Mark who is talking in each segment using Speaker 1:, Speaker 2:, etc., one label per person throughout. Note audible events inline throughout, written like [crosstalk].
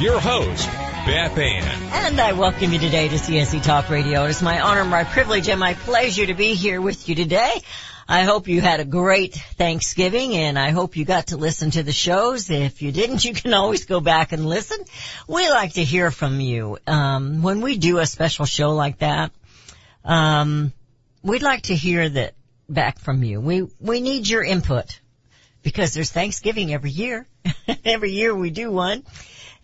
Speaker 1: your
Speaker 2: host, Beth Ann.
Speaker 3: And I welcome you today to CSC Talk Radio. It is my honor, my privilege, and my pleasure to be here with you today. I hope you had a great Thanksgiving and I hope you got to listen to the shows. If you didn't, you can always go back and listen. We like to hear from you. Um, when we do a special show like that, um, we'd like to hear that back from you. We, we need your input because there's Thanksgiving every year. [laughs] every year we do one.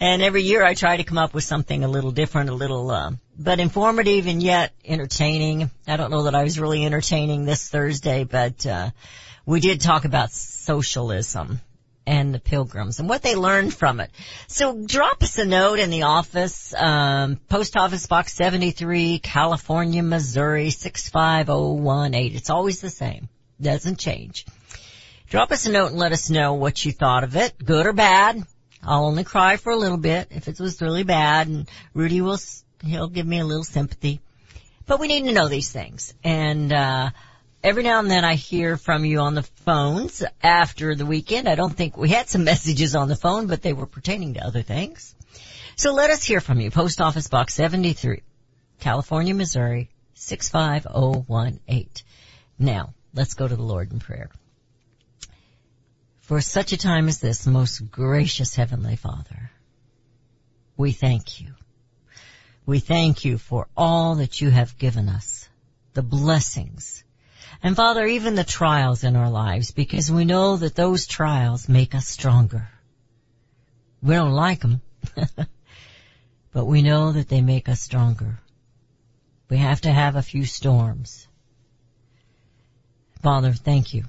Speaker 3: And every year I try to come up with something a little different, a little, uh, but informative and yet entertaining. I don't know that I was really entertaining this Thursday, but, uh, we did talk about socialism and the pilgrims and what they learned from it. So drop us a note in the office, um, post office box 73, California, Missouri 65018. It's always the same. Doesn't change. Drop us a note and let us know what you thought of it, good or bad. I'll only cry for a little bit if it was really bad and Rudy will, he'll give me a little sympathy. But we need to know these things. And, uh, every now and then I hear from you on the phones after the weekend. I don't think we had some [laughs] messages on the phone, but they were pertaining to other things. So let us hear from you. Post Office Box 73, California, Missouri 65018. Now, let's go to the Lord in prayer. For such a time as this, most gracious Heavenly Father, we thank you. We thank you for all that you have given us, the blessings, and Father, even the trials in our lives, because we know that those trials make us stronger. We don't like them, [laughs] but we know that they make us stronger. We have to have a few storms. Father, thank you.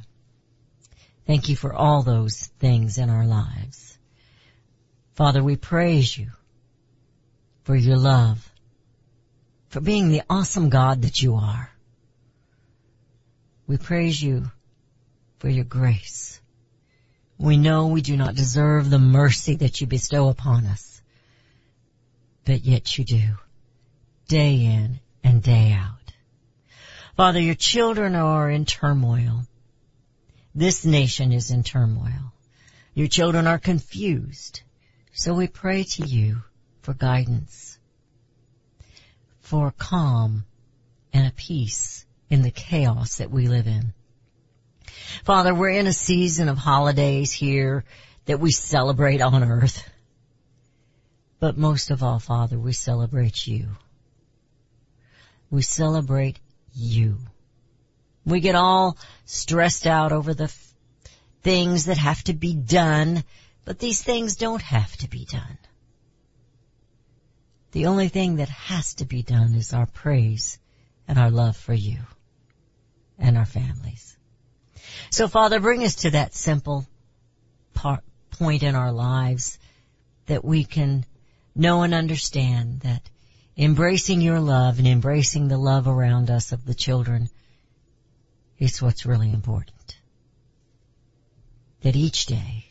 Speaker 3: Thank you for all those things in our lives. Father, we praise you for your love, for being the awesome God that you are. We praise you for your grace. We know we do not deserve the mercy that you bestow upon us, but yet you do, day in and day out. Father, your children are in turmoil. This nation is in turmoil. Your children are confused. So we pray to you for guidance, for calm and a peace in the chaos that we live in. Father, we're in a season of holidays here that we celebrate on earth. But most of all, Father, we celebrate you. We celebrate you. We get all stressed out over the f- things that have to be done, but these things don't have to be done. The only thing that has to be done is our praise and our love for you and our families. So Father, bring us to that simple part, point in our lives that we can know and understand that embracing your love and embracing the love around us of the children is what's really important. That each day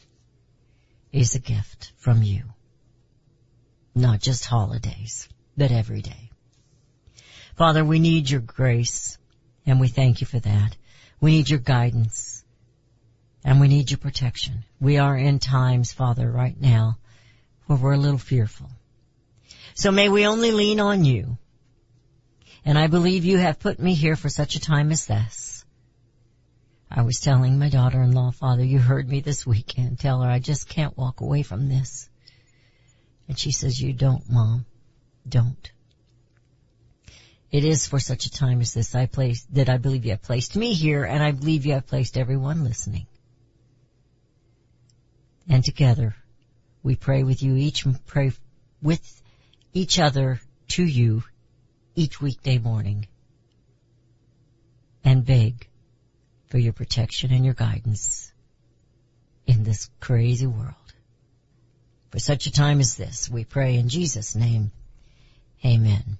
Speaker 3: is a gift from you. Not just holidays, but every day. Father, we need your grace and we thank you for that. We need your guidance and we need your protection. We are in times, Father, right now where we're a little fearful. So may we only lean on you. And I believe you have put me here for such a time as this. I was telling my daughter-in-law, Father, you heard me this weekend. Tell her I just can't walk away from this. And she says, you don't, Mom. Don't. It is for such a time as this I place, that I believe you have placed me here and I believe you have placed everyone listening. And together we pray with you each, and pray with each other to you each weekday morning and beg for your protection and your guidance in this crazy world. For such a time as this, we pray in Jesus' name. Amen.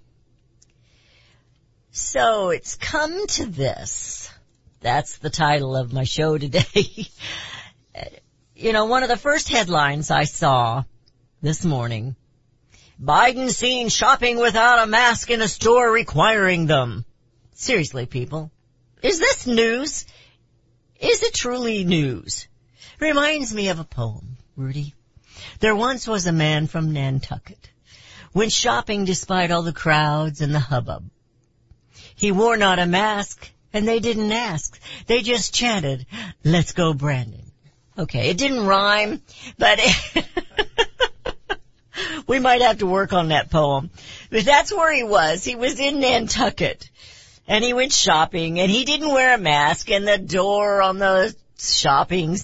Speaker 3: So it's come to this. That's the title of my show today. [laughs] you know, one of the first headlines I saw this morning, Biden seen shopping without a mask in a store requiring them. Seriously, people. Is this news? Is it truly news? Reminds me of a poem, Rudy. There once was a man from Nantucket. Went shopping despite all the crowds and the hubbub. He wore not a mask and they didn't ask. They just chanted, let's go Brandon. Okay, it didn't rhyme, but [laughs] we might have to work on that poem. But that's where he was. He was in Nantucket and he went shopping and he didn't wear a mask and the door on the shopping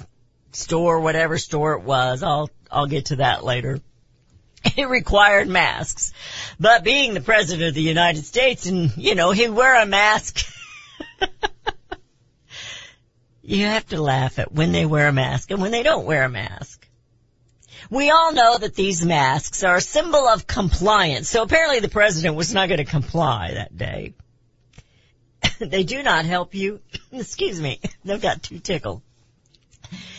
Speaker 3: store, whatever store it was, I'll, I'll get to that later. [laughs] It required masks. But being the president of the United States and, you know, he'd wear a mask. [laughs] you have to laugh at when they wear a mask and when they don't wear a mask. We all know that these masks are a symbol of compliance, so apparently the president was not going to comply that day. [laughs] they do not help you. [laughs] Excuse me. They've got too tickled.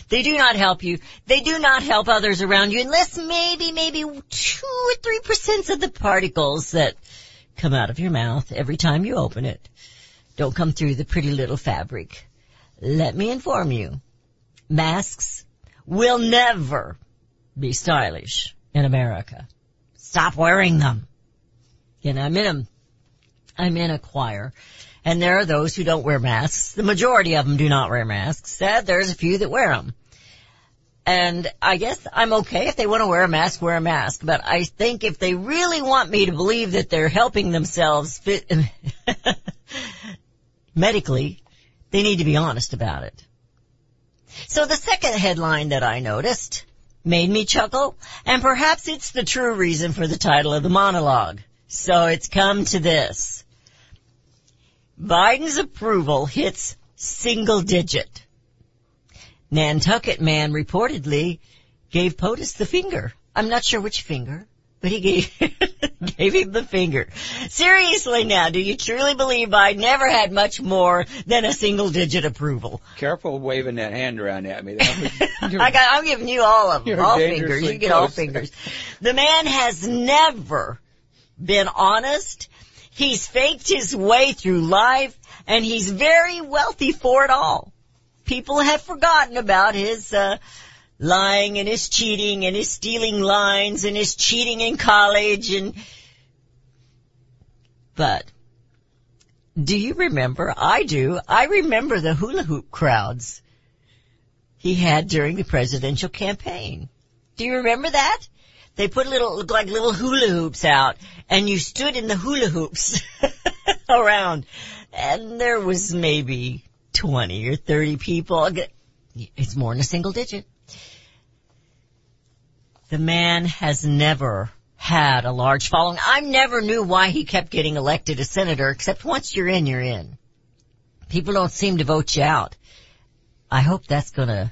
Speaker 3: They do not help you. They do not help others around you unless maybe, maybe two or three percent of the particles that come out of your mouth every time you open it don't come through the pretty little fabric. Let me inform you. Masks will never be stylish in America. Stop wearing them. Know, I'm in a, I'm in a choir and there are those who don't wear masks. The majority of them do not wear masks. There's a few that wear them. And I guess I'm okay if they want to wear a mask, wear a mask. But I think if they really want me to believe that they're helping themselves fit, [laughs] medically, they need to be honest about it. So the second headline that I noticed made me chuckle, and perhaps it's the true reason for the title of the monologue. So it's come to this. Biden's approval hits single digit. Nantucket man reportedly gave POTUS the finger. I'm not sure which finger, but he gave, [laughs] gave him the finger. Seriously now, do you truly believe Biden never had much more than a single digit approval?
Speaker 4: Careful waving that hand around at me. [laughs]
Speaker 3: I got, I'm giving you all of them, all fingers. You get all fingers. The man has never been honest. He's faked his way through life and he's very wealthy for it all. People have forgotten about his, uh, lying and his cheating and his stealing lines and his cheating in college and, but, do you remember? I do. I remember the hula hoop crowds he had during the presidential campaign. Do you remember that? They put little, like little hula hoops out and you stood in the hula hoops [laughs] around and there was maybe 20 or 30 people. It's more than a single digit. The man has never had a large following. I never knew why he kept getting elected a senator, except once you're in, you're in. People don't seem to vote you out. I hope that's gonna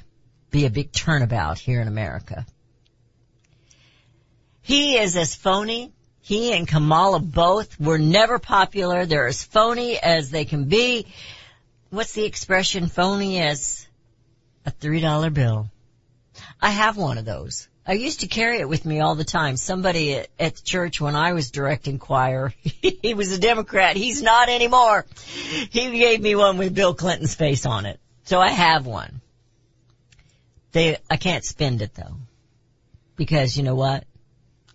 Speaker 3: be a big turnabout here in America. He is as phony. He and Kamala both were never popular. They're as phony as they can be. What's the expression? Phony as a three dollar bill. I have one of those. I used to carry it with me all the time. Somebody at, the church when I was directing choir, [laughs] he was a Democrat. He's not anymore. He gave me one with Bill Clinton's face on it. So I have one. They, I can't spend it though. Because you know what?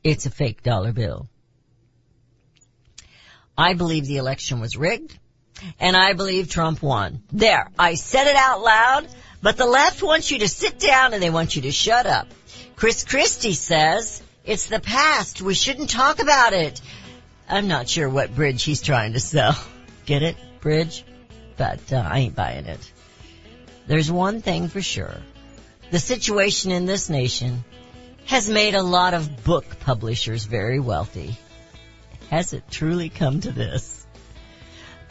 Speaker 3: It's a fake dollar bill. I believe the election was rigged and I believe Trump won. There, I said it out loud, but the left wants you to sit down and they want you to shut up. Chris Christie says, it's the past, we shouldn't talk about it. I'm not sure what bridge he's trying to sell. [laughs] Get it? Bridge? But uh, I ain't buying it. There's one thing for sure. The situation in this nation has made a lot of book publishers very wealthy. Has it truly come to this?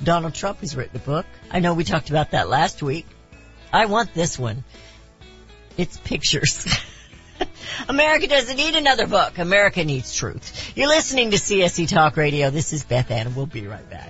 Speaker 3: Donald Trump has written a book. I know we talked about that last week. I want this one. It's pictures. [laughs] America doesn't need another book. America needs truth. You're listening to CSC Talk Radio. This is Beth Ann. We'll be right back.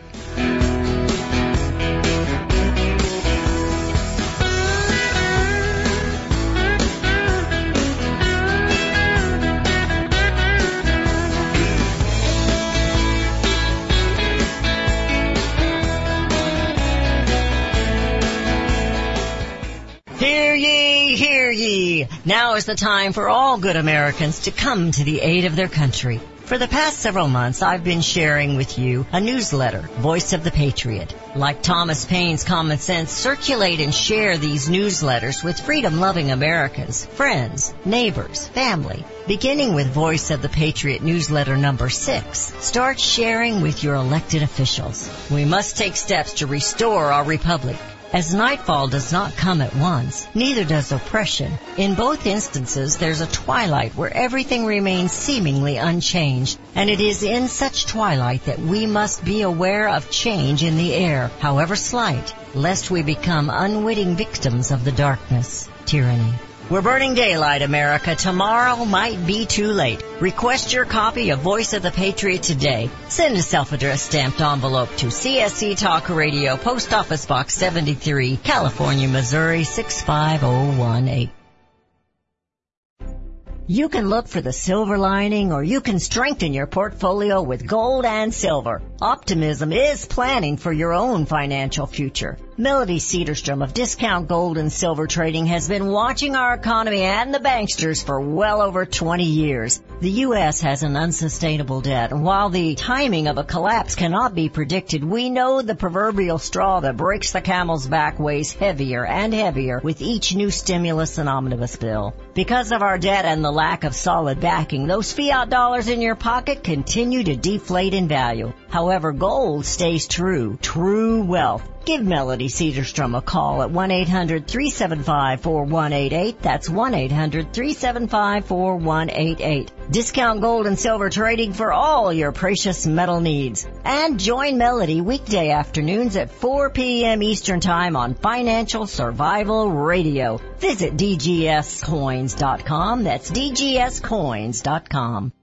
Speaker 3: Ye. Now is the time for all good Americans to come to the aid of their country. For the past several months, I've been sharing with you a newsletter, Voice of the Patriot. Like Thomas Paine's Common Sense, circulate and share these newsletters with freedom-loving Americans, friends, neighbors, family. Beginning with Voice of the Patriot newsletter number six, start sharing with your elected officials. We must take steps to restore our republic. As nightfall does not come at once, neither does oppression. In both instances, there's a twilight where everything remains seemingly unchanged, and it is in such twilight that we must be aware of change in the air, however slight, lest we become unwitting victims of the darkness, tyranny. We're burning daylight, America. Tomorrow might be too late. Request your copy of Voice of the Patriot today. Send a self-addressed stamped envelope to CSC Talk Radio, Post Office Box 73, California, Missouri 65018. You can look for the silver lining or you can strengthen your portfolio with gold and silver. Optimism is planning for your own financial future. Melody Cederstrom of Discount Gold and Silver Trading has been watching our economy and the banksters for well over 20 years. The U.S. has an unsustainable debt, and while the timing of a collapse cannot be predicted, we know the proverbial straw that breaks the camel's back weighs heavier and heavier with each new stimulus and omnibus bill. Because of our debt and the lack of solid backing, those fiat dollars in your pocket continue to deflate in value. However, gold stays true, true wealth. Give Melody Cederstrom a call at 1-800-375-4188. That's 1-800-375-4188. Discount gold and silver trading for all your precious metal needs. And join Melody weekday afternoons at 4 p.m. Eastern Time on Financial Survival Radio. Visit dgscoins.com. That's dgscoins.com.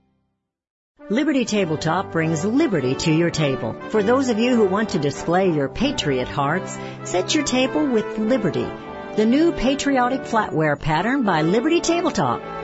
Speaker 3: Liberty Tabletop brings liberty to your table. For those of you who want to display your patriot hearts, set your table with Liberty, the new patriotic flatware pattern by Liberty Tabletop.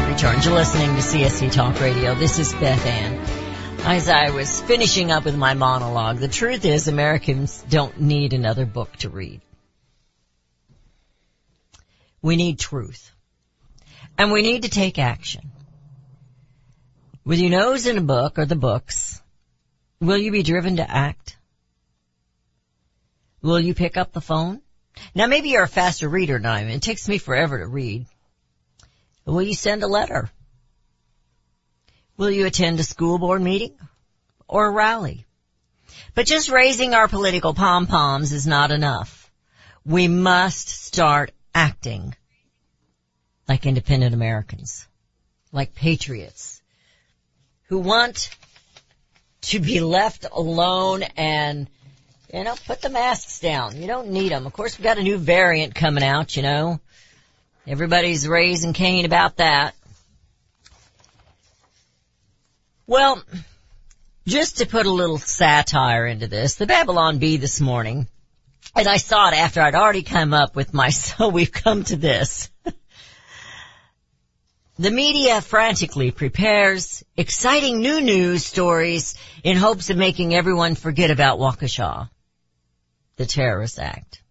Speaker 3: Have returned. You're listening to CSC Talk Radio. This is Beth Ann. As I was finishing up with my monologue, the truth is Americans don't need another book to read. We need truth. And we need to take action. With your nose in a book or the books, will you be driven to act? Will you pick up the phone? Now maybe you're a faster reader than I am. It takes me forever to read. Will you send a letter? Will you attend a school board meeting or a rally? But just raising our political pom-poms is not enough. We must start acting like independent Americans, like patriots who want to be left alone and, you know, put the masks down. You don't need them. Of course, we've got a new variant coming out, you know. Everybody's raising Cain about that. Well, just to put a little satire into this, the Babylon Bee this morning, and I saw it after I'd already come up with my, [laughs] so we've come to this. The media frantically prepares exciting new news stories in hopes of making everyone forget about Waukesha, the terrorist act.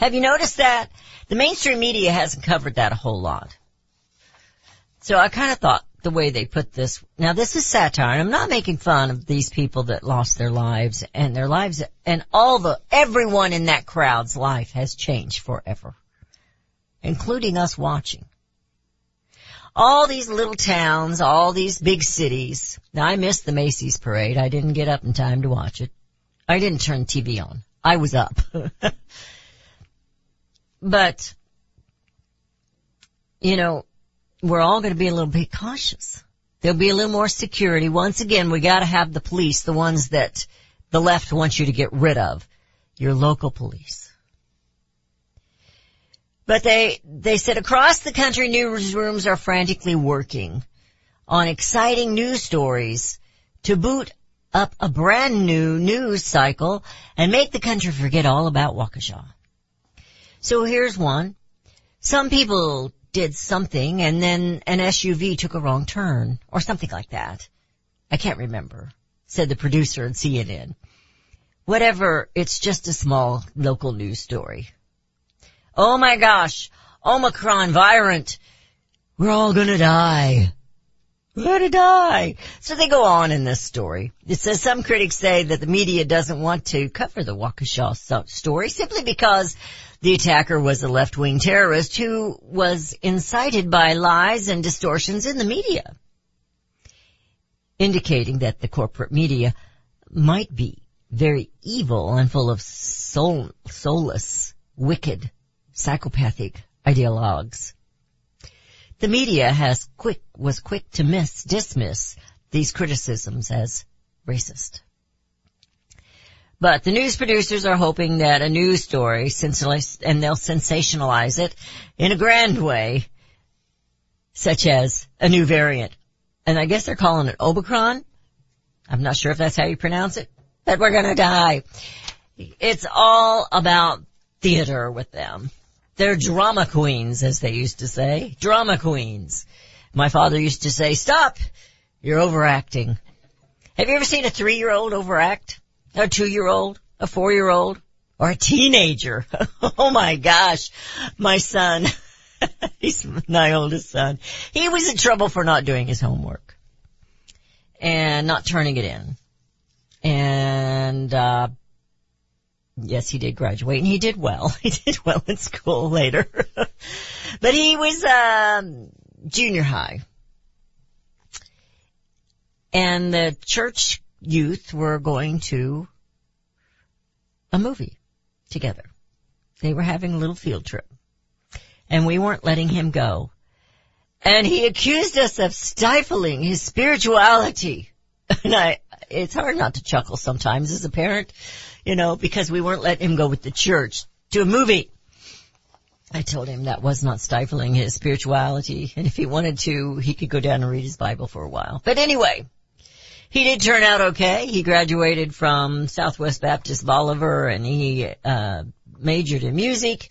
Speaker 3: Have you noticed that? The mainstream media hasn't covered that a whole lot. So I kind of thought the way they put this, now this is satire, and I'm not making fun of these people that lost their lives and their lives, and all the, everyone in that crowd's life has changed forever. Including us watching. All these little towns, all these big cities. Now I missed the Macy's parade. I didn't get up in time to watch it. I didn't turn TV on. I was up. [laughs] but, you know, we're all going to be a little bit cautious. There'll be a little more security. Once again, we got to have the police, the ones that the left wants you to get rid of, your local police. But they they said across the country, newsrooms are frantically working on exciting news stories to boot up a brand new news cycle and make the country forget all about Waukesha. So here's one. Some people did something and then an SUV took a wrong turn or something like that. I can't remember, said the producer at CNN. Whatever, it's just a small local news story. Oh my gosh, Omicron virant. We're all gonna die. We're gonna die. So they go on in this story. It says some critics say that the media doesn't want to cover the Waukesha story simply because the attacker was a left-wing terrorist who was incited by lies and distortions in the media, indicating that the corporate media might be very evil and full of soul, soulless, wicked, psychopathic ideologues. The media has quick, was quick to miss, dismiss these criticisms as racist. But the news producers are hoping that a news story, and they'll sensationalize it in a grand way, such as a new variant. And I guess they're calling it Omicron. I'm not sure if that's how you pronounce it, that we're gonna die. It's all about theater with them. They're drama queens, as they used to say. Drama queens. My father used to say, stop! You're overacting. Have you ever seen a three-year-old overact? A two-year-old? A four-year-old? Or a teenager? [laughs] oh my gosh. My son. [laughs] He's my oldest son. He was in trouble for not doing his homework. And not turning it in. And, uh, yes, he did graduate and he did well. [laughs] He did well in school later. but he was, um, junior high. And the church youth were going to a movie together. They were having a little field trip. And we weren't letting him go. And he accused us of stifling his spirituality. [laughs] And I, it's hard not to chuckle sometimes as a parent, you know, because we weren't letting him go with the church to a movie. I told him that was not stifling his spirituality, and if he wanted to, he could go down and read his Bible for a while. But anyway, he did turn out okay. He graduated from Southwest Baptist Bolivar, and he uh, majored in music,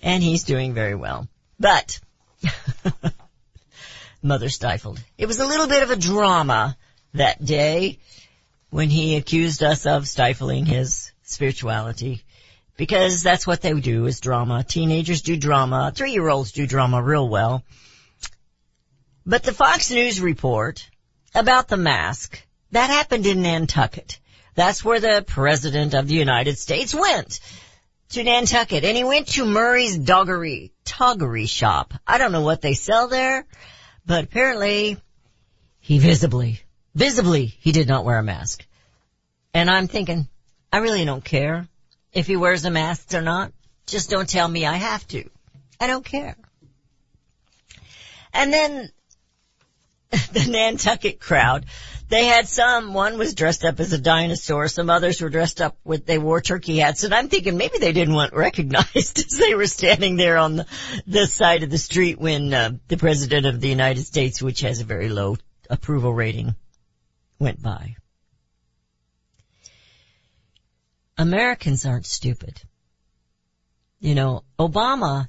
Speaker 3: and he's doing very well. But [laughs] mother stifled. It was a little bit of a drama that day when he accused us of stifling his spirituality. Because that's what they do is drama. Teenagers do drama. Three-year-olds do drama real well. But the Fox News report about the mask, that happened in Nantucket. That's where the President of the United States went. To Nantucket. And he went to Murray's Doggery, Toggery shop. I don't know what they sell there, but apparently he visibly, visibly, he did not wear a mask. And I'm thinking, I really don't care if he wears a mask or not. Just don't tell me I have to. I don't care. And then [laughs] the Nantucket crowd, they had some, one was dressed up as a dinosaur, some others were dressed up with, they wore turkey hats, and I'm thinking maybe they didn't want recognized [laughs] as they were standing there on the, side of the street when uh, the President of the United States, which has a very low approval rating, went by. Americans aren't stupid. You know, Obama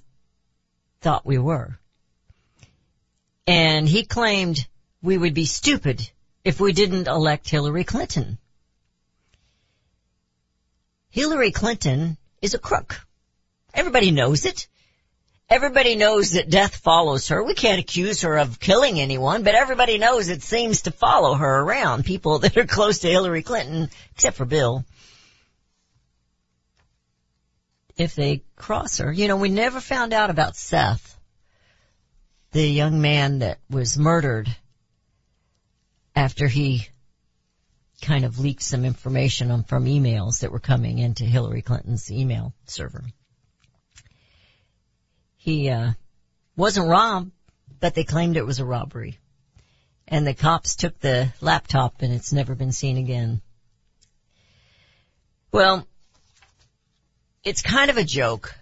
Speaker 3: thought we were. And he claimed we would be stupid if we didn't elect Hillary Clinton. Hillary Clinton is a crook. Everybody knows it. Everybody knows that death follows her. We can't accuse her of killing anyone, but everybody knows it seems to follow her around. People that are close to Hillary Clinton, except for Bill. If they cross her, you know, we never found out about Seth, the young man that was murdered after he kind of leaked some information on, from emails that were coming into Hillary Clinton's email server. He, uh, wasn't robbed, but they claimed it was a robbery. And the cops took the laptop and it's never been seen again. Well, it's kind of a joke.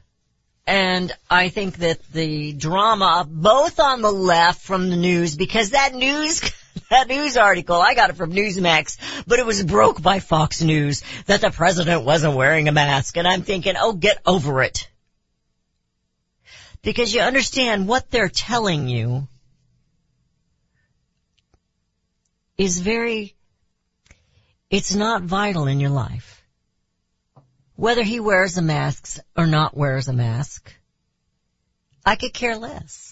Speaker 3: And I think that the drama, both on the left from the news, because that news, [laughs] that news article, I got it from Newsmax, but it was broke by Fox News that the president wasn't wearing a mask. And I'm thinking, oh, get over it. Because you understand what they're telling you is very, it's not vital in your life whether he wears a mask or not wears a mask. I could care less.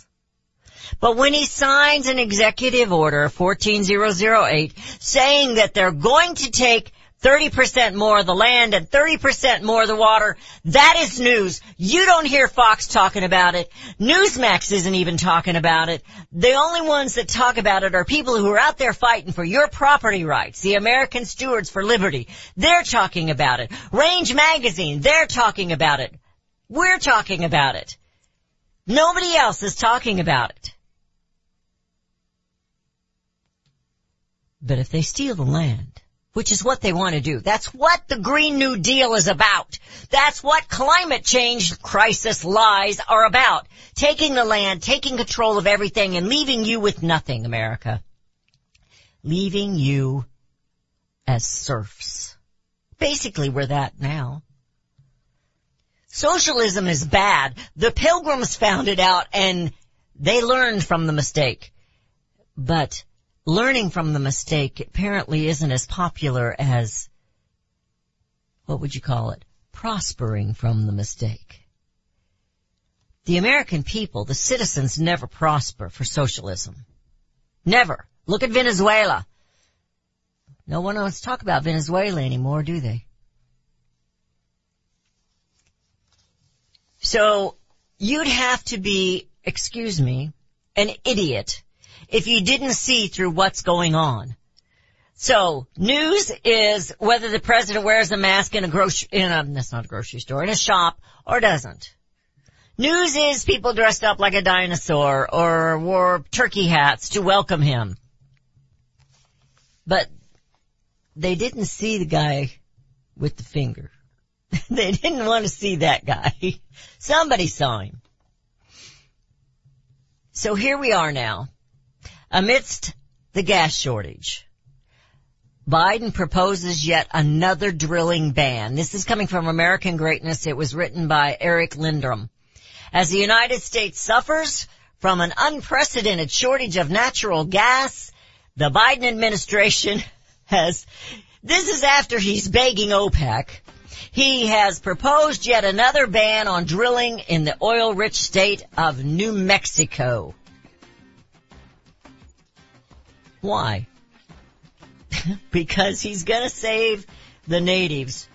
Speaker 3: But when he signs an executive order 14008 saying that they're going to take 30% more of the land and 30% more of the water. That is news. You don't hear Fox talking about it. Newsmax isn't even talking about it. The only ones that talk about it are people who are out there fighting for your property rights. The American Stewards for Liberty. They're talking about it. Range Magazine. They're talking about it. We're talking about it. Nobody else is talking about it. But if they steal the land, which is what they want to do. That's what the Green New Deal is about. That's what climate change crisis lies are about. Taking the land, taking control of everything and leaving you with nothing, America. Leaving you as serfs. Basically, we're that now. Socialism is bad. The pilgrims found it out and they learned from the mistake. But learning from the mistake apparently isn't as popular as, what would you call it? Prospering from the mistake. The American people, the citizens never prosper for socialism. Never. Look at Venezuela. No one wants to talk about Venezuela anymore, do they? So, you'd have to be, excuse me, an idiot if you didn't see through what's going on. So news is whether the president wears a mask in a grocery, in a, that's not a grocery store, in a shop or doesn't. News is people dressed up like a dinosaur or wore turkey hats to welcome him. But they didn't see the guy with the finger. [laughs] they didn't want to see that guy. [laughs] Somebody saw him. So here we are now amidst the gas shortage. Biden proposes yet another drilling ban. This is coming from American Greatness. It was written by Eric Lendrum. As the United States suffers from an unprecedented shortage of natural gas, the Biden administration [laughs] has, this is after he's begging OPEC, he has proposed yet another ban on drilling in the oil-rich state of New Mexico. Why? [laughs] because he's gonna save the natives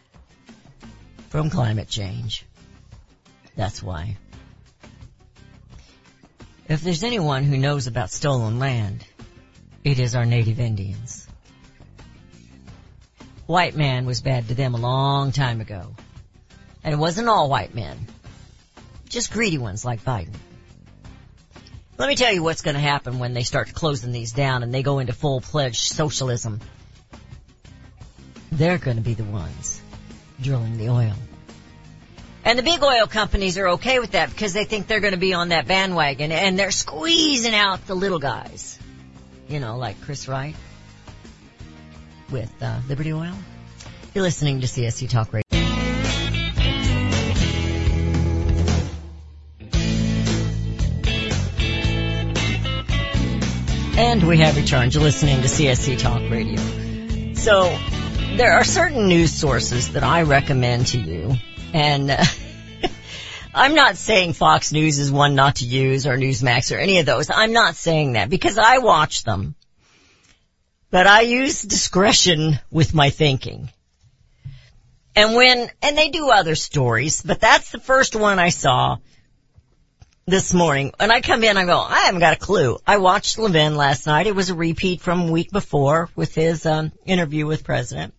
Speaker 3: from climate change. That's why. If there's anyone who knows about stolen land, it is our native Indians. White man was bad to them a long time ago. And it wasn't all white men. Just greedy ones like Biden. Let me tell you what's going to happen when they start closing these down and they go into full-fledged socialism. They're going to be the ones drilling the oil. And the big oil companies are okay with that because they think they're going to be on that bandwagon and they're squeezing out the little guys. You know, like Chris Wright with uh, Liberty Oil. You're listening to CSC Talk Radio. And we have returned. You're listening to CSC Talk Radio. So, there are certain news sources that I recommend to you, and uh, [laughs] I'm not saying Fox News is one not to use or Newsmax or any of those. I'm not saying that because I watch them. But I use discretion with my thinking. And when, and they do other stories, but that's the first one I saw this morning. And I come in, I go, I haven't got a clue. I watched Levin last night. It was a repeat from a week before with his um, interview with President.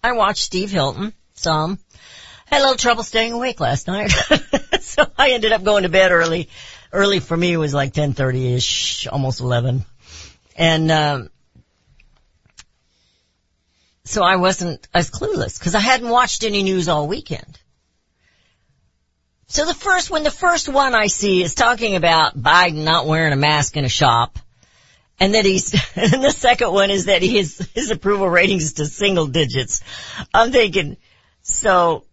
Speaker 3: I watched Steve Hilton some. Had a little trouble staying awake last night, [laughs] so I ended up going to bed early. Early for me was like ten thirty ish, almost eleven, and um, so I wasn't as clueless because I hadn't watched any news all weekend. So the first, when the first one I see is talking about Biden not wearing a mask in a shop, and that he's, [laughs] and the second one is that his, his approval ratings to single digits. I'm thinking, so,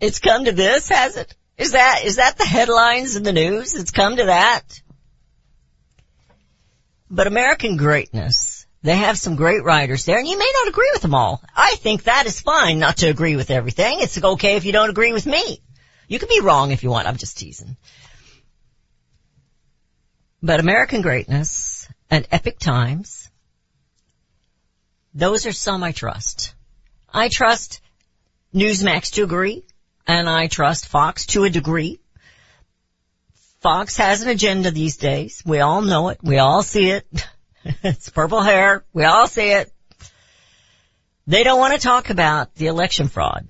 Speaker 3: it's come to this, has it? Is that, is that the headlines in the news? It's come to that? But American greatness, they have some great writers there, and you may not agree with them all. I think that is fine not to agree with everything. It's okay if you don't agree with me. You can be wrong if you want. I'm just teasing. But American greatness and Epoch Times, those are some I trust. I trust Newsmax to agree, and I trust Fox to a degree. Fox has an agenda these days. We all know it. We all see it. [laughs] [laughs] it's purple hair. We all see it. They don't want to talk about the election fraud.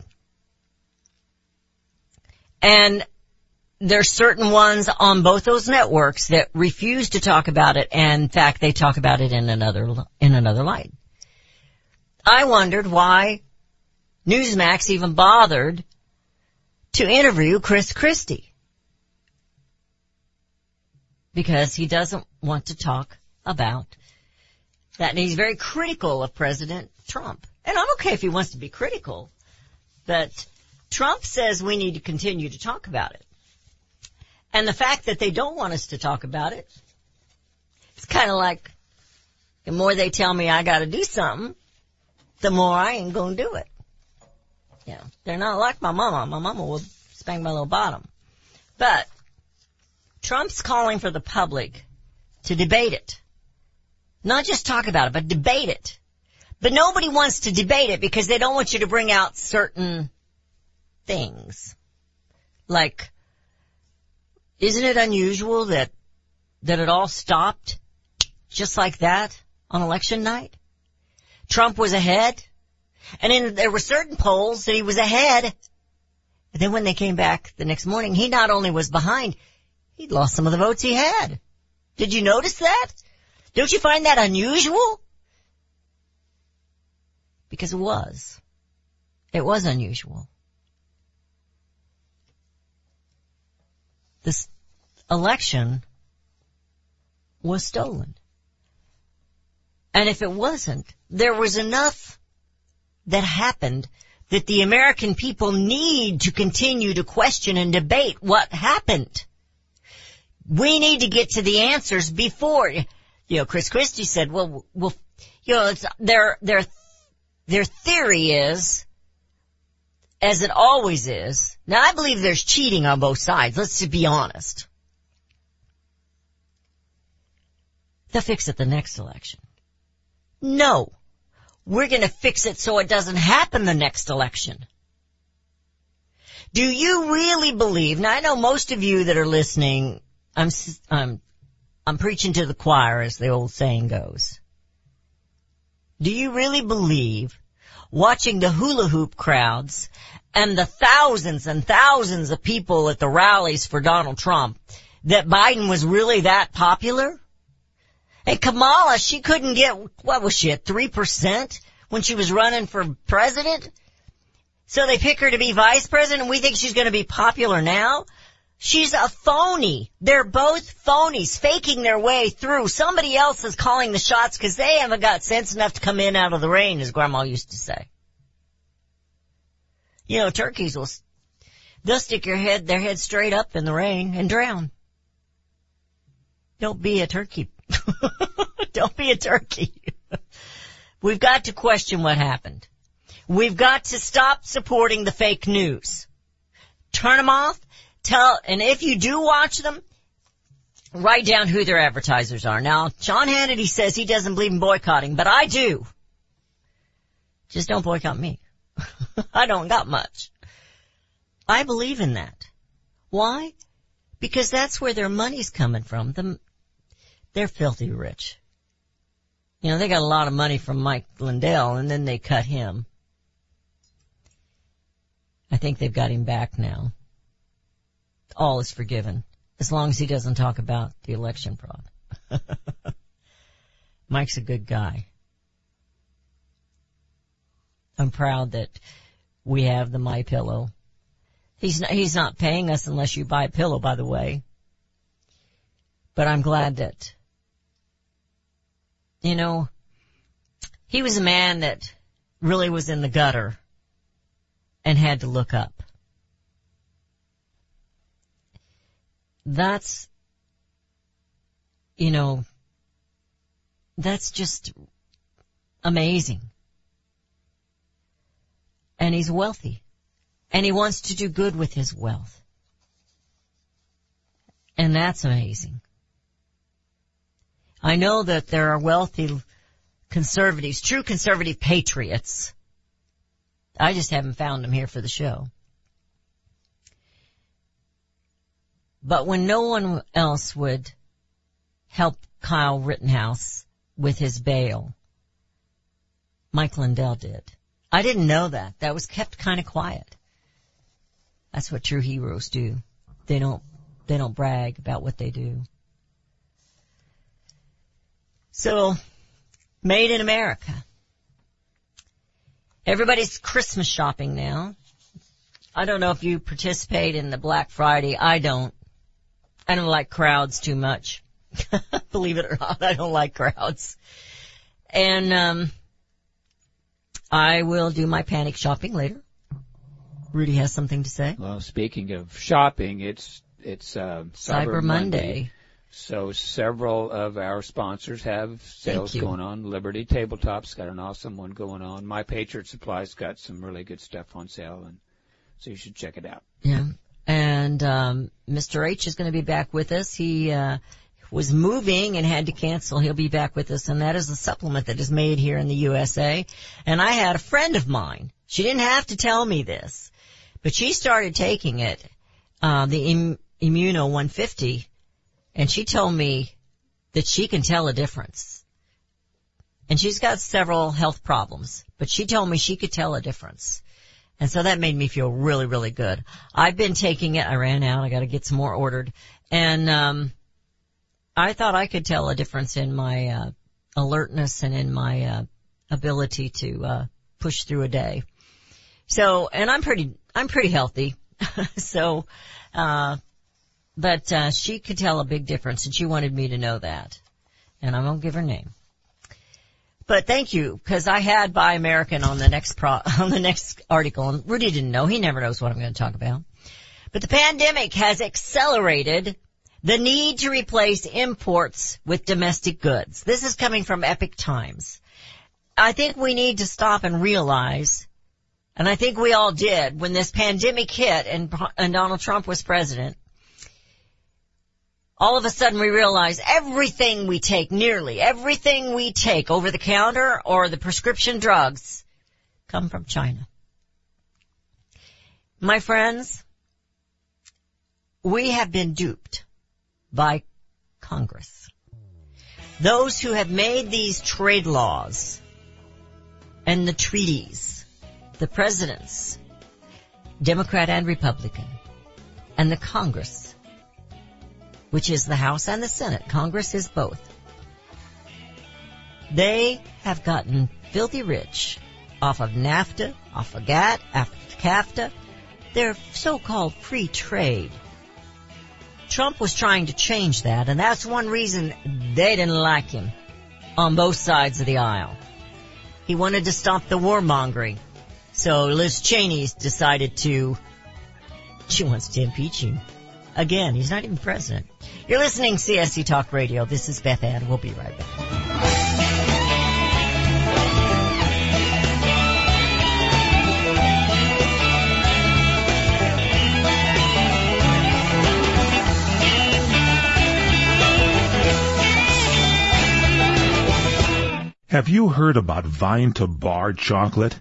Speaker 3: And there's certain ones on both those networks that refuse to talk about it and in fact they talk about it in another, in another light. I wondered why Newsmax even bothered to interview Chris Christie. Because he doesn't want to talk about that and he's very critical of President Trump. And I'm okay if he wants to be critical, but Trump says we need to continue to talk about it. And the fact that they don't want us to talk about it, it's kind of like the more they tell me I gotta do something, the more I ain't gonna do it. You know, they're not like my mama. My mama will spank my little bottom. But Trump's calling for the public to debate it. Not just talk about it, but debate it. But nobody wants to debate it because they don't want you to bring out certain things. Like, isn't it unusual that, that it all stopped just like that on election night? Trump was ahead. And then there were certain polls that he was ahead. And then when they came back the next morning, he not only was behind, he'd lost some of the votes he had. Did you notice that? Don't you find that unusual? Because it was. It was unusual. This election was stolen. And if it wasn't, there was enough that happened that the American people need to continue to question and debate what happened. We need to get to the answers before, you know, Chris Christie said, well, well, you know, it's, their, their, their theory is, as it always is, now I believe there's cheating on both sides, let's be honest. They'll fix it the next election. No. We're gonna fix it so it doesn't happen the next election. Do you really believe, now I know most of you that are listening, I'm, I'm, I'm preaching to the choir as the old saying goes. Do you really believe watching the hula hoop crowds and the thousands and thousands of people at the rallies for Donald Trump that Biden was really that popular? Hey, Kamala, she couldn't get, what was she at 3% when she was running for president? So they pick her to be vice president and we think she's gonna be popular now? She's a phony. They're both phonies, faking their way through. Somebody else is calling the shots because they haven't got sense enough to come in out of the rain, as grandma used to say. You know, turkeys will, they'll stick your head, their head straight up in the rain and drown. Don't be a turkey. [laughs] Don't be a turkey. [laughs] We've got to question what happened. We've got to stop supporting the fake news. Turn them off. Tell, and if you do watch them, write down who their advertisers are. Now, Sean Hannity says he doesn't believe in boycotting, but I do. Just don't boycott me. [laughs] I don't got much. I believe in that. Why? Because that's where their money's coming from. The, they're filthy rich. You know, they got a lot of money from Mike Lindell and then they cut him. I think they've got him back now. All is forgiven. As long as he doesn't talk about the election fraud. [laughs] Mike's a good guy. I'm proud that we have the My Pillow. He's not, he's not paying us unless you buy a pillow, by the way. But I'm glad that, you know, he was a man that really was in the gutter and had to look up. That's, you know, that's just amazing. And he's wealthy. And he wants to do good with his wealth. And that's amazing. I know that there are wealthy conservatives, true conservative patriots. I just haven't found them here for the show. But when no one else would help Kyle Rittenhouse with his bail, Mike Lindell did. I didn't know that. That was kept kind of quiet. That's what true heroes do. They don't, they don't brag about what they do. So, made in America. Everybody's Christmas shopping now. I don't know if you participate in the Black Friday. I don't. I don't like crowds too much. [laughs] Believe it or not, I don't like crowds. And, um, I will do my panic shopping later. Rudy has something to say.
Speaker 4: Well, speaking of shopping, it's it's uh,
Speaker 3: Cyber Monday.
Speaker 4: So several of our sponsors have sales going on. Liberty Tabletop's got an awesome one going on. My Patriot Supply's got some really good stuff on sale, and so you should check it out.
Speaker 3: Yeah. And um Mr. H is going to be back with us. He uh was moving and had to cancel. He'll be back with us and that is a supplement that is made here in the USA. And I had a friend of mine. She didn't have to tell me this, but she started taking it, uh, the Im- Immuno 150 and she told me that she can tell a difference. And she's got several health problems, but she told me she could tell a difference. And so that made me feel really, really good. I've been taking it. I ran out. I got to get some more ordered. And, um, I thought I could tell a difference in my, uh, alertness and in my, uh, ability to, uh, push through a day. So, and I'm pretty, I'm pretty healthy. [laughs] so, uh, but, uh, she could tell a big difference and she wanted me to know that. And I won't give her name. But thank you, because I had Buy American on the next pro, [laughs] on the next article, and Rudy didn't know. He never knows what I'm going to talk about. But the pandemic has accelerated the need to replace imports with domestic goods. This is coming from Epoch Times. I think we need to stop and realize, and I think we all did when this pandemic hit and, and Donald Trump was president, all of a sudden we realize everything we take, nearly everything we take over the counter or the prescription drugs come from China. My friends, we have been duped by Congress. Those who have made these trade laws and the treaties, the presidents, Democrat and Republican, and the Congress, which is the House and the Senate. Congress is both. They have gotten filthy rich off of NAFTA, off of GATT, off of CAFTA, their so-called free trade. Trump was trying to change that, and that's one reason they didn't like him on both sides of the aisle. He wanted to stop the warmongering. So Liz Cheney decided to, she wants to impeach him. Again, he's not even president. You're listening CSC Talk Radio. This is Beth Ann. We'll be right back.
Speaker 5: Have you heard about Vine to Bar chocolate?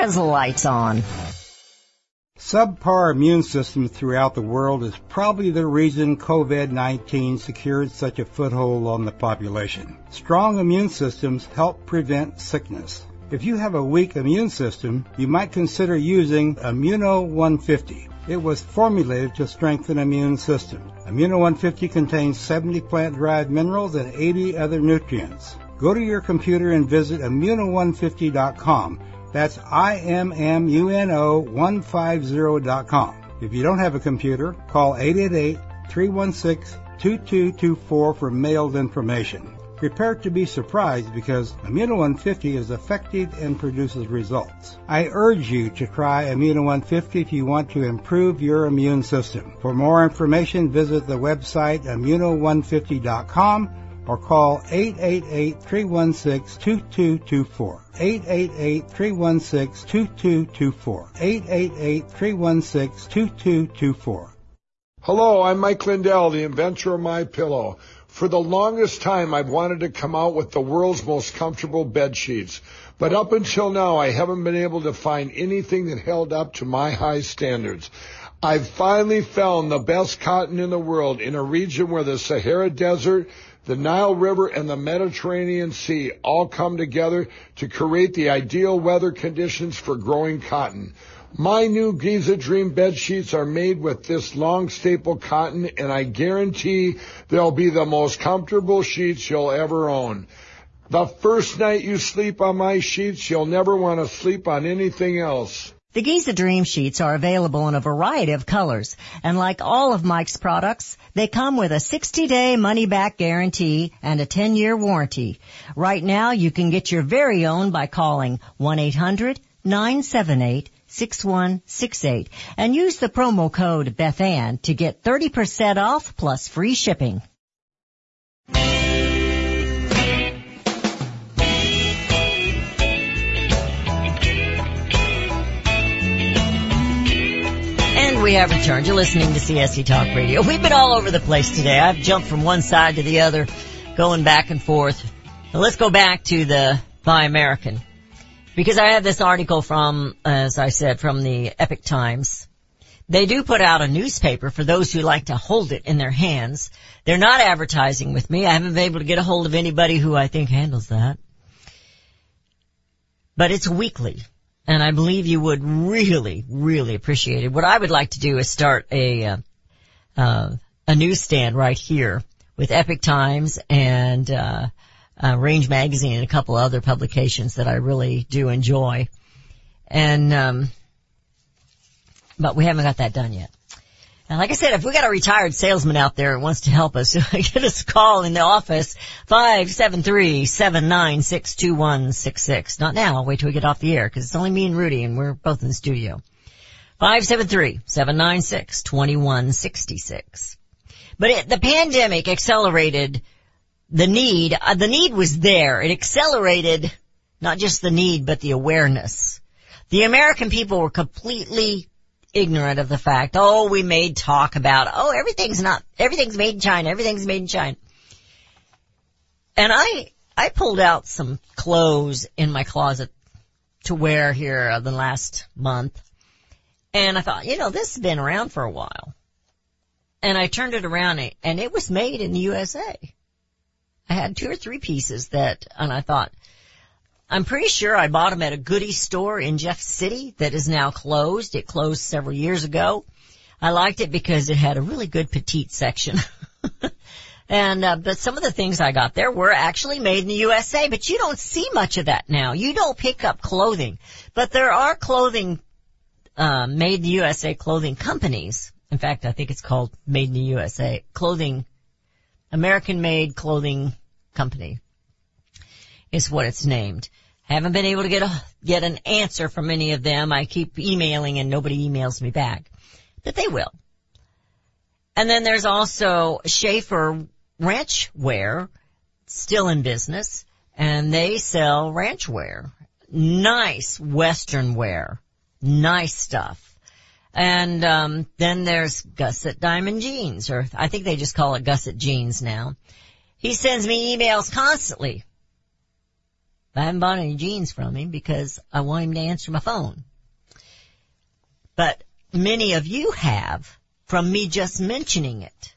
Speaker 3: Lights on.
Speaker 6: Subpar immune systems throughout the world is probably the reason COVID-19 secured such a foothold on the population. Strong immune systems help prevent sickness. If you have a weak immune system, you might consider using Immuno 150. It was formulated to strengthen immune system. Immuno 150 contains 70 plant-derived minerals and 80 other nutrients. Go to your computer and visit immuno150.com. That's I-M-M-U-N-O-150.com. If you don't have a computer, call 888-316-2224 for mailed information. Prepare to be surprised because Immuno 150 is effective and produces results. I urge you to try Immuno 150 if you want to improve your immune system. For more information, visit the website immuno150.com or call 888-316-2224. 888-316-2224. 888-316-2224.
Speaker 7: Hello, I'm Mike Lindell, the inventor of My Pillow. For the longest time, I've wanted to come out with the world's most comfortable bed sheets. But up until now, I haven't been able to find anything that held up to my high standards. I've finally found the best cotton in the world in a region where the Sahara Desert, the Nile River, and the Mediterranean Sea all come together to create the ideal weather conditions for growing cotton. My new Giza Dream bed sheets are made with this long staple cotton and I guarantee they'll be the most comfortable sheets you'll ever own. The first night you sleep on my sheets, you'll never want to sleep on anything else.
Speaker 3: The Giza Dream Sheets are available in a variety of colors, and like all of Mike's products, they come with a 60-day money-back guarantee and a 10-year warranty. Right now, you can get your very own by calling 1-800-978-6168 and use the promo code BethAnn to get 30% off plus free shipping. We have returned. You're listening to CSC Talk Radio. We've been all over the place today. I've jumped from one side to the other, going back and forth. Now let's go back to the Buy American. Because I have this article from, as I said, from the Epoch Times. They do put out a newspaper for those who like to hold it in their hands. They're not advertising with me. I haven't been able to get a hold of anybody who I think handles that. But it's weekly. And I believe you would really, really appreciate it. What I would like to do is start a, uh, uh, a newsstand right here with Epoch Times and, uh, uh, Range Magazine and a couple other publications that I really do enjoy. And, um, but we haven't got that done yet. And like I said, if we got a retired salesman out there who wants to help us, [laughs] give us a call in the office, 573-796-2166. Not now, I'll wait till we get off the air, because it's only me and Rudy and we're both in the studio. 573-796-2166. But it, the pandemic accelerated the need, uh, the need was there. It accelerated not just the need, but the awareness. The American people were completely ignorant of the fact, oh, we made talk about, oh, everything's not, everything's made in China, everything's made in China. And I, I pulled out some clothes in my closet to wear here uh, the last month. And I thought, you know, this has been around for a while. And I turned it around and it was made in the USA. I had two or three pieces that, and I thought, I'm pretty sure I bought them at a goodie store in Jeff City that is now closed. It closed several years ago. I liked it because it had a really good petite section. [laughs] and, uh, but some of the things I got there were actually made in the USA, but you don't see much of that now. You don't pick up clothing, but there are clothing, uh, made in the USA clothing companies. In fact, I think it's called Made in the USA clothing, American made clothing company is what it's named. Haven't been able to get a, get an answer from any of them. I keep emailing and nobody emails me back, but they will. And then there's also Schaefer Ranch Wear, still in business, and they sell ranch wear. Nice Western wear. Nice stuff. And um, then there's Gusset Diamond Jeans, or I think they just call it Gusset Jeans now. He sends me emails constantly. I haven't bought any jeans from him because I want him to answer my phone. But many of you have from me just mentioning it.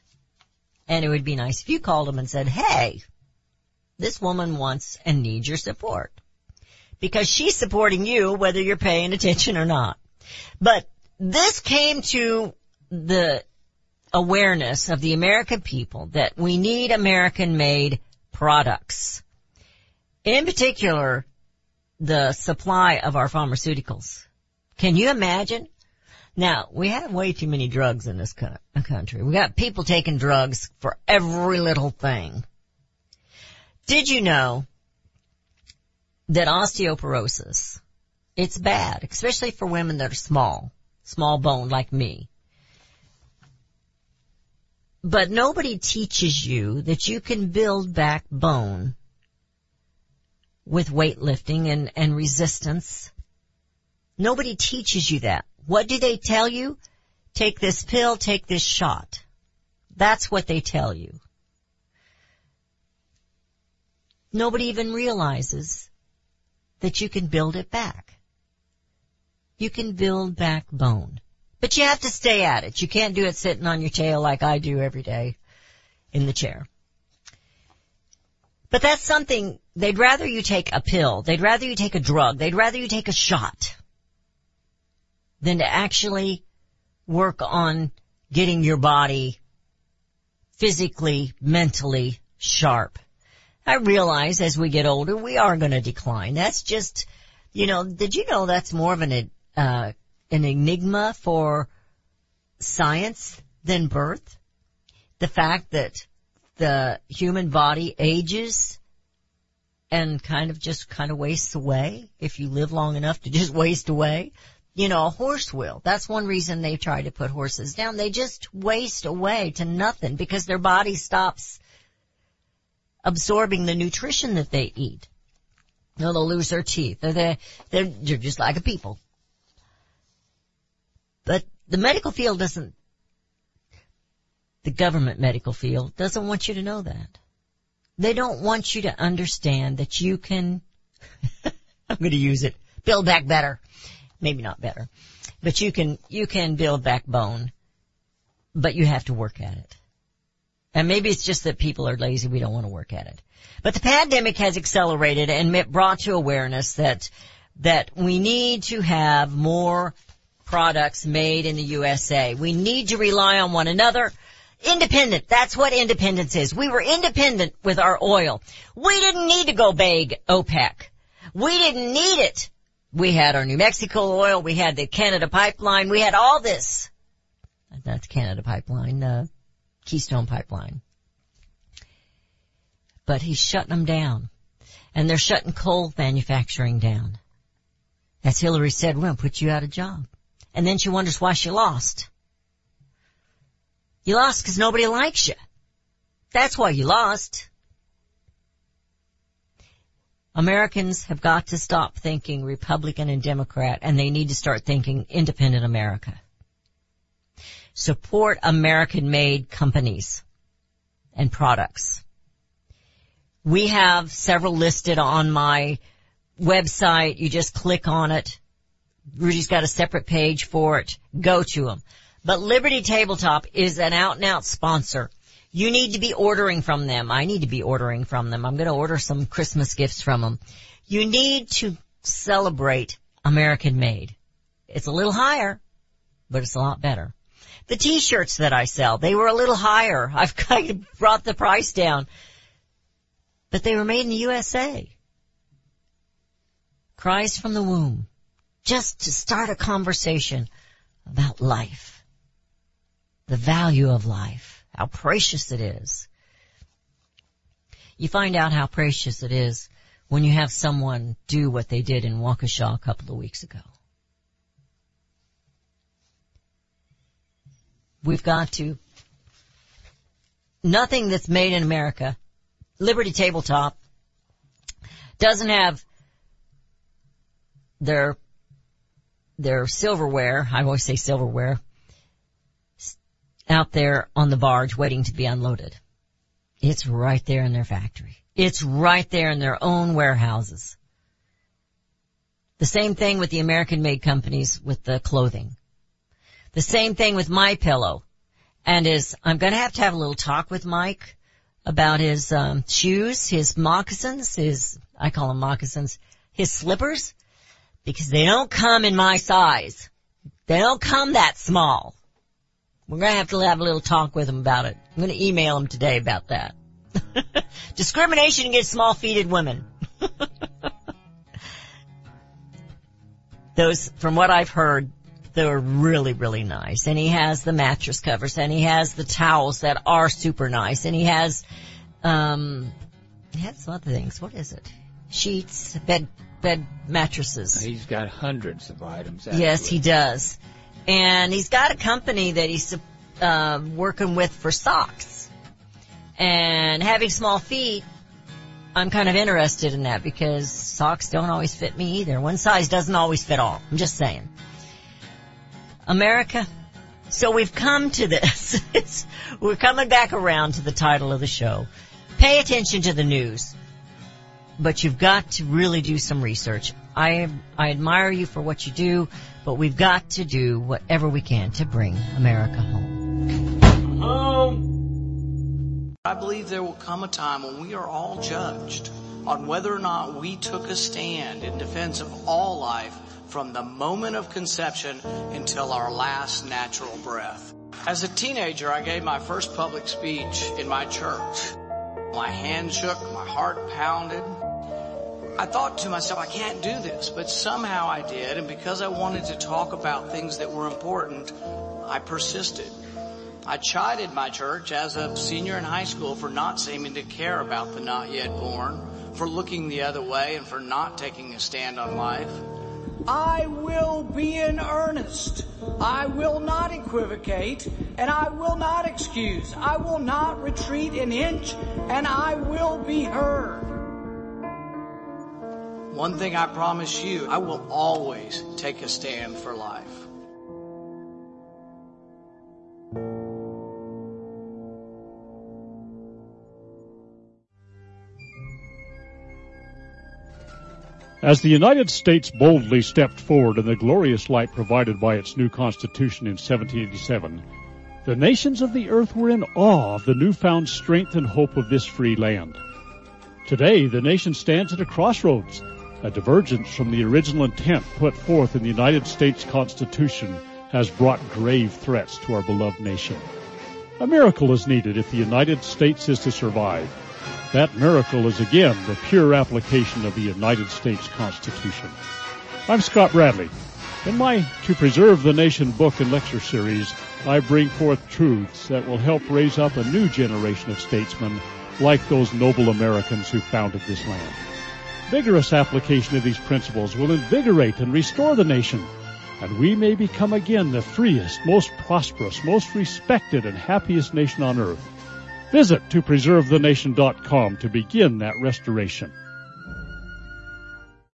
Speaker 3: And it would be nice if you called him and said, hey, this woman wants and needs your support. Because she's supporting you whether you're paying attention or not. But this came to the awareness of the American people that we need American made products. In particular, the supply of our pharmaceuticals. Can you imagine? Now, we have way too many drugs in this co- uh, country. We got people taking drugs for every little thing. Did you know that osteoporosis, it's bad, especially for women that are small, small bone like me. But nobody teaches you that you can build back bone with weightlifting and, and resistance. Nobody teaches you that. What do they tell you? Take this pill, take this shot. That's what they tell you. Nobody even realizes that you can build it back. You can build back bone. But you have to stay at it. You can't do it sitting on your tail like I do every day in the chair. But that's something, they'd rather you take a pill, they'd rather you take a drug, they'd rather you take a shot than to actually work on getting your body physically, mentally sharp. I realize as we get older, we are going to decline. That's just, you know, did you know that's more of an, uh, an enigma for science than birth? The fact that the human body ages and kind of just kind of wastes away if you live long enough to just [laughs] waste away. You know, a horse will. That's one reason they try to put horses down. They just waste away to nothing because their body stops absorbing the nutrition that they eat. Know, they'll lose their teeth. They're, they're, they're, they're just like a people. But the medical field doesn't the government medical field doesn't want you to know that. They don't want you to understand that you can, [laughs] I'm going to use it, build back better. Maybe not better. But you can, you can build backbone, but you have to work at it. And maybe it's just that people are lazy, we don't want to work at it. But the pandemic has accelerated and brought to awareness that, that we need to have more products made in the USA. We need to rely on one another. Independent. That's what independence is. We were independent with our oil. We didn't need to go beg OPEC. We didn't need it. We had our New Mexico oil. We had the Canada pipeline. We had all this. That's Canada pipeline, uh, Keystone pipeline. But he's shutting them down. And they're shutting coal manufacturing down. As Hillary said, we're going to put you out of job. And then she wonders why she lost. You lost because nobody likes you. That's why you lost. Americans have got to stop thinking Republican and Democrat and they need to start thinking independent America. Support American made companies and products. We have several listed on my website. You just click on it. Rudy's got a separate page for it. Go to them. But Liberty Tabletop is an out and out sponsor. You need to be ordering from them. I need to be ordering from them. I'm going to order some Christmas gifts from them. You need to celebrate American made. It's a little higher, but it's a lot better. The t-shirts that I sell, they were a little higher. [laughs] I've kind of brought the price down, but they were made in the USA. Cries from the womb. Just to start a conversation about life. The value of life. How precious it is. You find out how precious it is when you have someone do what they did in Waukesha a couple of weeks ago. We've got to, nothing that's made in America, Liberty Tabletop, doesn't have their, their silverware, I always say silverware, out there on the barge waiting to be unloaded. It's right there in their factory. It's right there in their own warehouses. The same thing with the American made companies with the clothing. The same thing with my pillow. And is, I'm gonna have to have a little talk with Mike about his, um, shoes, his moccasins, his, I call them moccasins, his slippers, because they don't come in my size. They don't come that small. We're gonna have to have a little talk with him about it. I'm gonna email him today about that. [laughs] Discrimination against small-feeted women. [laughs] Those, from what I've heard, they're really, really nice. And he has the mattress covers and he has the towels that are super nice and he has, um, he has some other things. What is it? Sheets, bed, bed mattresses.
Speaker 4: He's got hundreds of items.
Speaker 3: Yes, he does. And he's got a company that he's uh, working with for socks. And having small feet, I'm kind of interested in that because socks don't always fit me either. One size doesn't always fit all. I'm just saying. America. So we've come to this. [laughs] It's, we're coming back around to the title of the show. Pay attention to the news, but you've got to really do some research. I, I admire you for what you do, but we've got to do whatever we can to bring America home.
Speaker 8: Um, I believe there will come a time when we are all judged on whether or not we took a stand in defense of all life from the moment of conception until our last natural breath. As a teenager, I gave my first public speech in my church. My hand shook, my heart pounded. I thought to myself, I can't do this, but somehow I did, and because I wanted to talk about things that were important, I persisted. I chided my church as a senior in high school for not seeming to care about the not yet born, for looking the other way, and for not taking a stand on life. I will be in earnest. I will not equivocate and I will not excuse. I will not retreat an inch and I will be heard. One thing I promise you, I will always take a stand for life.
Speaker 9: As the United States boldly stepped forward in the glorious light provided by its new Constitution in 1787, the nations of the earth were in awe of the newfound strength and hope of this free land. Today, the nation stands at a crossroads, a divergence from the original intent put forth in the United States Constitution has brought grave threats to our beloved nation. A miracle is needed if the United States is to survive. That miracle is again the pure application of the United States Constitution. I'm Scott Bradley. In my To Preserve the Nation book and lecture series, I bring forth truths that will help raise up a new generation of statesmen like those noble Americans who founded this land. Vigorous application of these principles will invigorate and restore the nation, and we may become again the freest, most prosperous, most respected, and happiest nation on earth. Visit topreservethenation.com to begin that restoration.